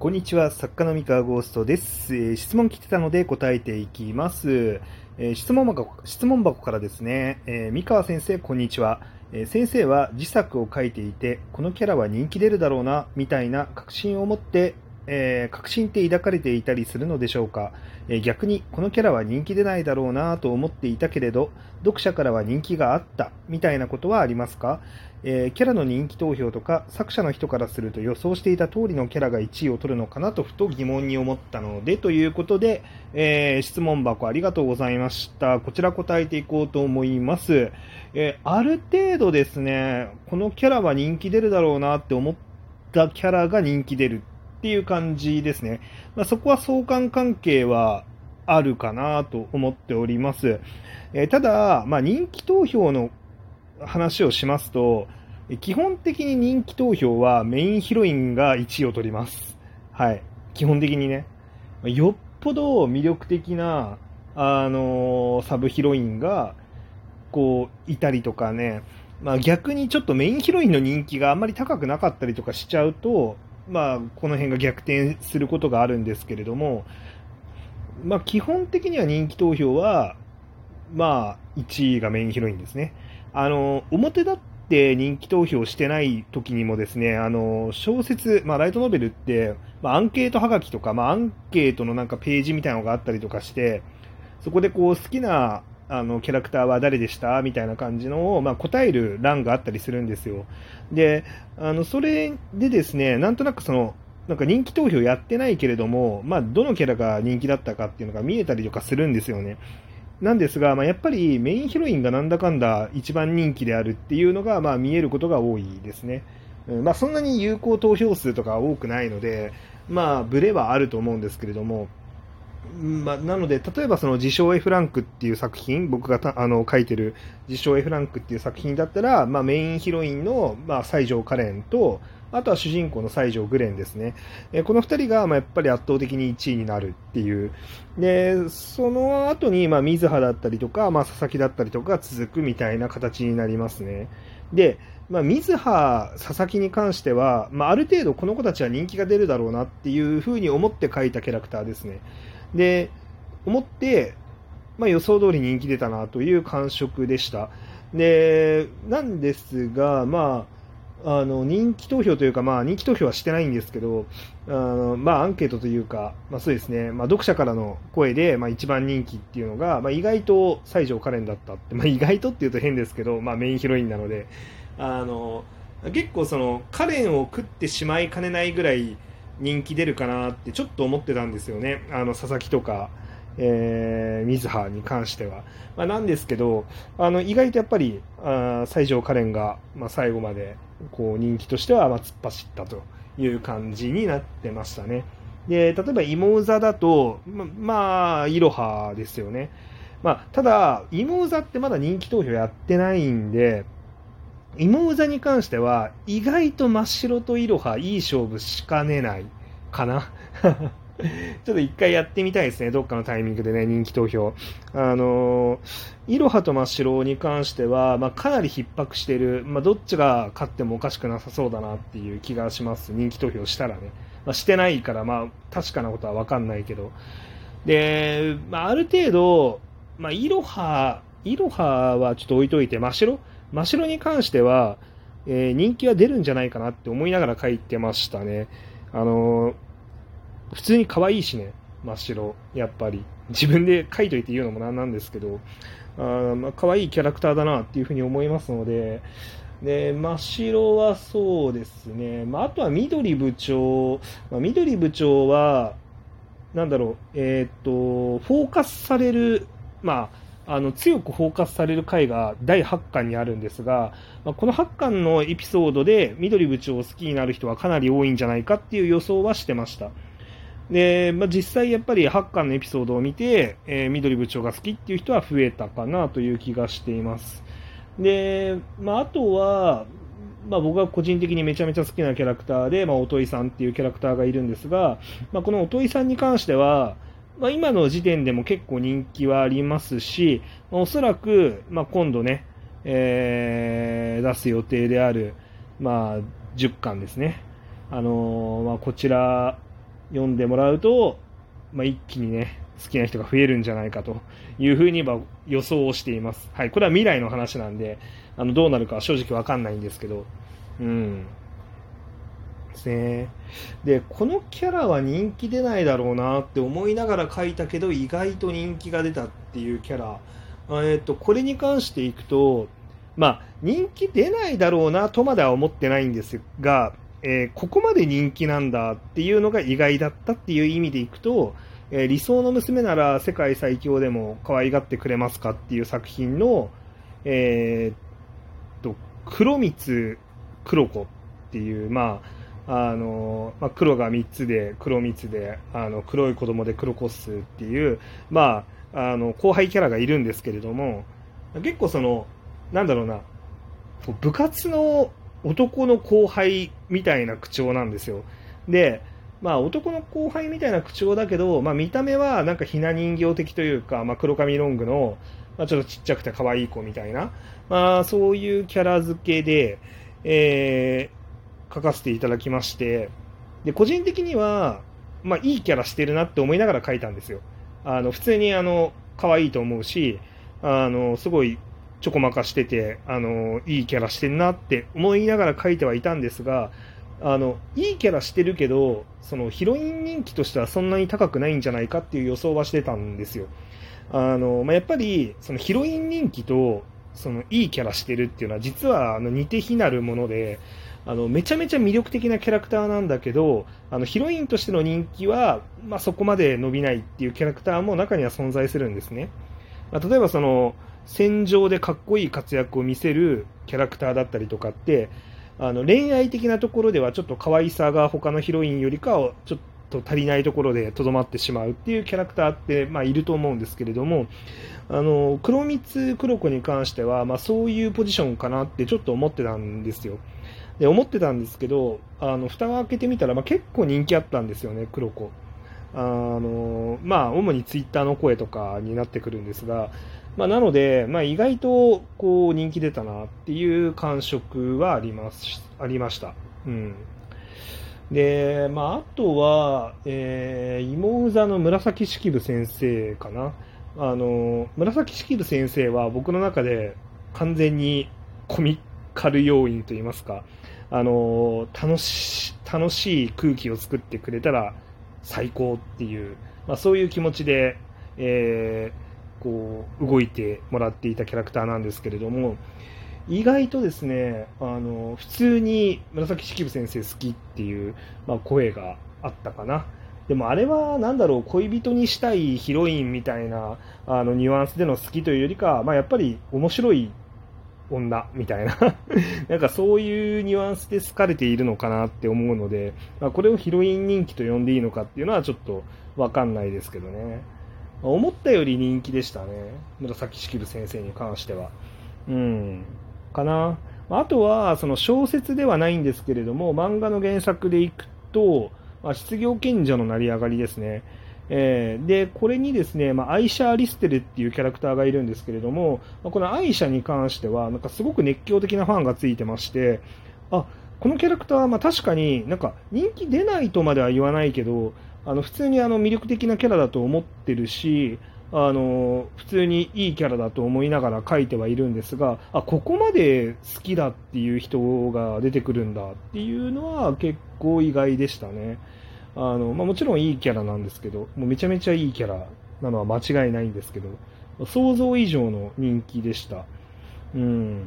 こんにちは、作家の三河ゴーストです。えー、質問来てたので答えていきます。えー、質問箱質問箱からですね、えー、三河先生、こんにちは、え先生は自作を書いていて、このキャラは人気出るだろうな、みたいな確信を持ってえー、確信って抱かれていたりするのでしょうか、えー、逆にこのキャラは人気出ないだろうなと思っていたけれど読者からは人気があったみたいなことはありますか、えー、キャラの人気投票とか作者の人からすると予想していた通りのキャラが1位を取るのかなとふと疑問に思ったのでということで、え質問箱ありがとうございました。こちら答えていこうと思います、えある程度ですねこのキャラは人気出るだろうなって思ったキャラが人気出る。っていう感じですね。まあ、そこは相関関係はあるかなと思っております。えー、ただ、まあ、人気投票の話をしますと、基本的に人気投票はメインヒロインが1位を取ります。はい。基本的にね。よっぽど魅力的な、あのー、サブヒロインが、こう、いたりとかね、まあ逆にちょっとメインヒロインの人気があんまり高くなかったりとかしちゃうと、まあ、この辺が逆転することがあるんですけれども、まあ、基本的には人気投票は、まあ、1位がメインヒロインですね。あの、表立って人気投票してない時にもですね、あの、小説、まあ、ライトノベルって、まあ、アンケートはがきとか、まあ、アンケートのなんかページみたいなのがあったりとかして、そこでこう、好きなあのキャラクターは誰でした？みたいな感じのを、まあ、答える欄があったりするんですよ。で、あのそれでですね、なんとなくその、なんか人気投票やってないけれども、まあ、どのキャラが人気だったかっていうのが見えたりとかするんですよね。なんですが、まあ、やっぱりメインヒロインがなんだかんだ一番人気であるっていうのが、まあ、見えることが多いですね。うんまあ、そんなに有効投票数とか多くないので、まあ、ブレはあると思うんですけれども、まあ、なので、例えばその自称 F ランクっていう作品、僕があの書いてる自称 F ランクっていう作品だったら、まあ、メインヒロインの、まあ、西条カレンと、あとは主人公の西条グレンですね。えこの2人が、ま、やっぱり圧倒的に1位になるっていう。で、その後に、まあ、水葉だったりとか、まあ、佐々木だったりとかが続くみたいな形になりますね。で、まあ、水葉、佐々木に関しては、まあ、ある程度この子たちは人気が出るだろうなっていうふうに思って書いたキャラクターですね。で、思って、まあ、予想通り人気出たなという感触でした。で、なんですが、まあ、あの人気投票というか、まあ、人気投票はしてないんですけど、あのまあ、アンケートというか、まあ、そうですね、まあ、読者からの声で、まあ、一番人気っていうのが、まあ、意外と西条カレンだったって、まあ、意外とっていうと変ですけど、まあ、メインヒロインなので、あの結構その、カレンを食ってしまいかねないぐらい、人気出るかなってちょっと思ってたんですよね、あの佐々木とか、えー、水葉に関しては。まあ、なんですけど、あの意外とやっぱりあ西条カレンが、まあ、最後までこう人気としてはま突っ走ったという感じになってましたね。で例えば芋座だと、ま、まあ、いろはですよね。まあ、ただ、芋座ってまだ人気投票やってないんで、芋座に関しては、意外と真っ白といろはいい勝負しかねないかな。ちょっと一回やってみたいですね、どっかのタイミングでね、人気投票。あのいろはと真っ白に関しては、まあ、かなり逼迫している、まあ、どっちが勝ってもおかしくなさそうだなっていう気がします、人気投票したらね。まあ、してないから、まあ、確かなことは分かんないけど。で、まあ、ある程度、まあ、いろは、いろははちょっと置いといて、真っ白真白に関しては、えー、人気は出るんじゃないかなって思いながら書いてましたね。あのー、普通に可愛いしね、真っ白、やっぱり。自分で書いといて言うのもなんなんですけど、あまあ、可愛いキャラクターだなっていうふうに思いますので、で、真っ白はそうですね。まあ、あとは緑部長、まあ、緑部長は、なんだろう、えっ、と、フォーカスされる、まあ、あの強くフォーカスされる回が第8巻にあるんですが、まあ、この8巻のエピソードで緑部長を好きになる人はかなり多いんじゃないかっていう予想はしてました。で、まあ、実際やっぱり8巻のエピソードを見て、えー、緑部長が好きっていう人は増えたかなという気がしています。で、まあ、あとは、まあ、僕が個人的にめちゃめちゃ好きなキャラクターで、まあ、音井さんっていうキャラクターがいるんですが、まあ、この音井さんに関しては、まあ、今の時点でも結構人気はありますし、まあ、おそらく、まあ、今度ね、えー、出す予定である、まあ、10巻ですね。あのー、まあ、こちら読んでもらうと、まあ、一気にね、好きな人が増えるんじゃないかというふうに予想をしています。はい、これは未来の話なんで、あのどうなるかは正直わかんないんですけど、うん。ですね。で、このキャラは人気出ないだろうなって思いながら書いたけど、意外と人気が出たっていうキャラ。えっ、と、これに関していくと、まあ、人気出ないだろうなとまでは思ってないんですが、えー、ここまで人気なんだっていうのが意外だったっていう意味でいくと、えー、理想の娘なら世界最強でも可愛がってくれますかっていう作品の、えー、と、黒光黒子っていう、まあ、あの、まあ、黒が3つで、黒蜜で、あの、黒い子供で黒コスっていう、まあ、あの、後輩キャラがいるんですけれども、結構その、なんだろうな、部活の男の後輩みたいな口調なんですよ。で、まあ男の後輩みたいな口調だけど、まあ見た目はなんかひな人形的というか、まあ黒髪ロングの、まあちょっとちっちゃくて可愛い子みたいな、まあそういうキャラ付けで、えー、書かせていただきまして、で、個人的には、まあいいキャラしてるなって思いながら書いたんですよ。あの、普通にあの、可愛いと思うし、あの、すごいちょこまかしてて、あの、いいキャラしてんなって思いながら書いてはいたんですが、あの、いいキャラしてるけど、そのヒロイン人気としてはそんなに高くないんじゃないかっていう予想はしてたんですよ。あの、まあ、やっぱり、そのヒロイン人気と、そのいいキャラしてるっていうのは実はあの似て非なるもので、あのめちゃめちゃ魅力的なキャラクターなんだけど、あのヒロインとしての人気は、まあ、そこまで伸びないっていうキャラクターも中には存在するんですね。まあ、例えばその、戦場でかっこいい活躍を見せるキャラクターだったりとかって、あの恋愛的なところではちょっと可愛さが他のヒロインよりかはちょっと足りないところでとどまってしまうっていうキャラクターって、まあ、いると思うんですけれども、あの黒光黒子に関しては、まあ、そういうポジションかなってちょっと思ってたんですよ。で思ってたんですけど、あの蓋を開けてみたら、まあ、結構人気あったんですよね、黒子。あのまあ、主にツイッターの声とかになってくるんですが、まあ、なので、まあ、意外とこう人気出たなっていう感触はありますありました。うんで、まあ、あとは、えー、芋座の紫式部先生かな。あの、紫式部先生は僕の中で完全にコミカル要因といいますか、あの、楽し、楽しい空気を作ってくれたら最高っていう、まあ、そういう気持ちで、えー、こう動いてもらっていたキャラクターなんですけれども意外とですねあの普通に紫式部先生好きっていう、まあ、声があったかな。でもあれは何だろう恋人にしたいヒロインみたいなあのニュアンスでの好きというよりか、まあ、やっぱり面白い女みたいな なんかそういうニュアンスで好かれているのかなって思うので、まあ、これをヒロイン人気と呼んでいいのかっていうのはちょっとわかんないですけどね。ま思ったより人気でしたね。紫式部先生に関しては。うん。かな。あとは、その小説ではないんですけれども、漫画の原作でいくと、まあ、失業賢者の成り上がりですね。えー、で、これにですね、まあ、アイシャ・アリステルっていうキャラクターがいるんですけれども、まあ、このアイシャに関しては、なんかすごく熱狂的なファンがついてまして、あ、このキャラクターはまあ確かになんか人気出ないとまでは言わないけど、あの普通にあの魅力的なキャラだと思ってるし、あの普通にいいキャラだと思いながら書いてはいるんですがあここまで好きだっていう人が出てくるんだっていうのは結構意外でしたね。あの、まあ、もちろんいいキャラなんですけどもうめちゃめちゃいいキャラなのは間違いないんですけど想像以上の人気でした。うん。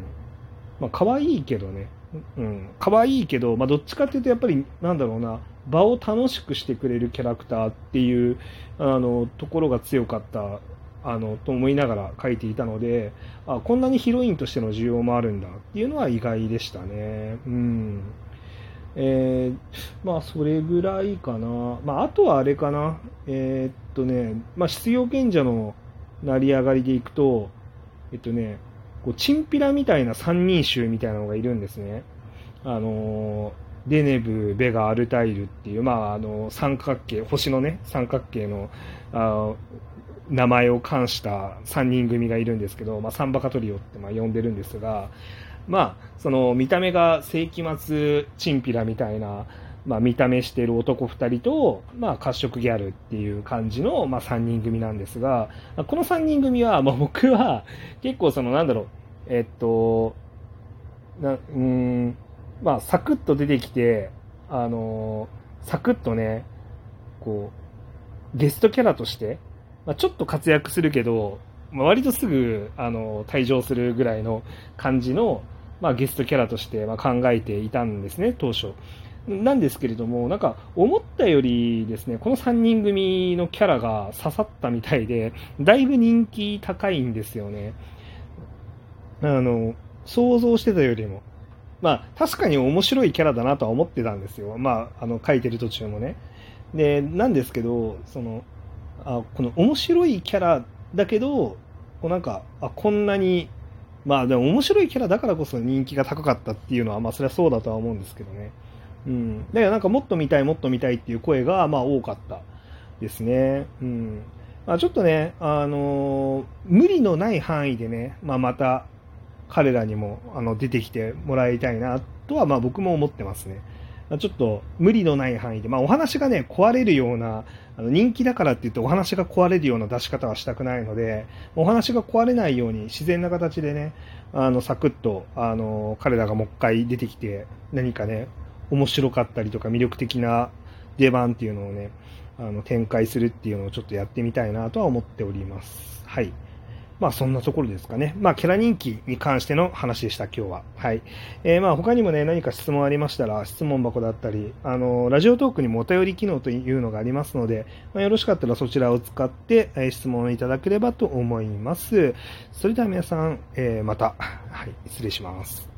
まあ可愛いけどね。うん、可愛いけど、まあ、どっちかっていうとやっぱりなんだろうな場を楽しくしてくれるキャラクターっていうあのところが強かったあのと思いながら書いていたのであこんなにヒロインとしての需要もあるんだっていうのは意外でしたね。うん。えー、まあそれぐらいかな、まあ、あとはあれかな、えー、っとね、まあ、失業賢者の成り上がりでいくと、えっとね、こうチンピラみたいな三人衆みたいなのがいるんですね。あのデネブ、ベガ、アルタイルっていう、まあ、あの三角形、星のね、三角形のあ名前を冠した3人組がいるんですけど、まあ、サンバカトリオってまあ呼んでるんですが、まあ、その見た目が世紀末チンピラみたいなまあ、見た目してる男2人と、まあ、褐色ギャルっていう感じの、まあ、3人組なんですが、この3人組は、まあ、僕は結構その、なんだろう、えっと、なうん、まあ、サクッと出てきて、あのサクッとね、こう、ゲストキャラとして、まあ、ちょっと活躍するけど、まあ、割とすぐ、あの、退場するぐらいの感じの、まあ、ゲストキャラとして、ま考えていたんですね、当初。なんですけれども、なんか思ったよりですね、この3人組のキャラが刺さったみたいで、だいぶ人気高いんですよね。あの、想像してたよりも。まあ、確かに面白いキャラだなとは思ってたんですよ。まあ、あの、書いてる途中もね。で、なんですけど、その、あこの面白いキャラだけど、こうなんか、あ、こんなに、まあでも面白いキャラだからこそ人気が高かったっていうのは、まあそれはそうだとは思うんですけどね。うん。だからなんかもっと見たい、もっと見たいっていう声が、まあ多かったですね。うん。まあちょっとね、あのー、無理のない範囲でね、まあまた彼らにもあの出てきてもらいたいなとは、まあ僕も思ってますね。ちょっと無理のない範囲で、まあお話がね、壊れるような、あの人気だからって言ってお話が壊れるような出し方はしたくないので、お話が壊れないように自然な形でね、あの、サクッと、あの、彼らがもう一回出てきて、何かね、面白かったりとか魅力的な出番っていうのをね、あの展開するっていうのをちょっとやってみたいなとは思っております。はい。まあそんなところですかね。まあキャラ人気に関しての話でした、今日は。はい。えー、まあ他にもね、何か質問ありましたら、質問箱だったり、あの、ラジオトークにもお便り機能というのがありますので、まあ、よろしかったらそちらを使って、えー、質問いただければと思います。それでは皆さん、えー、また、はい、失礼します。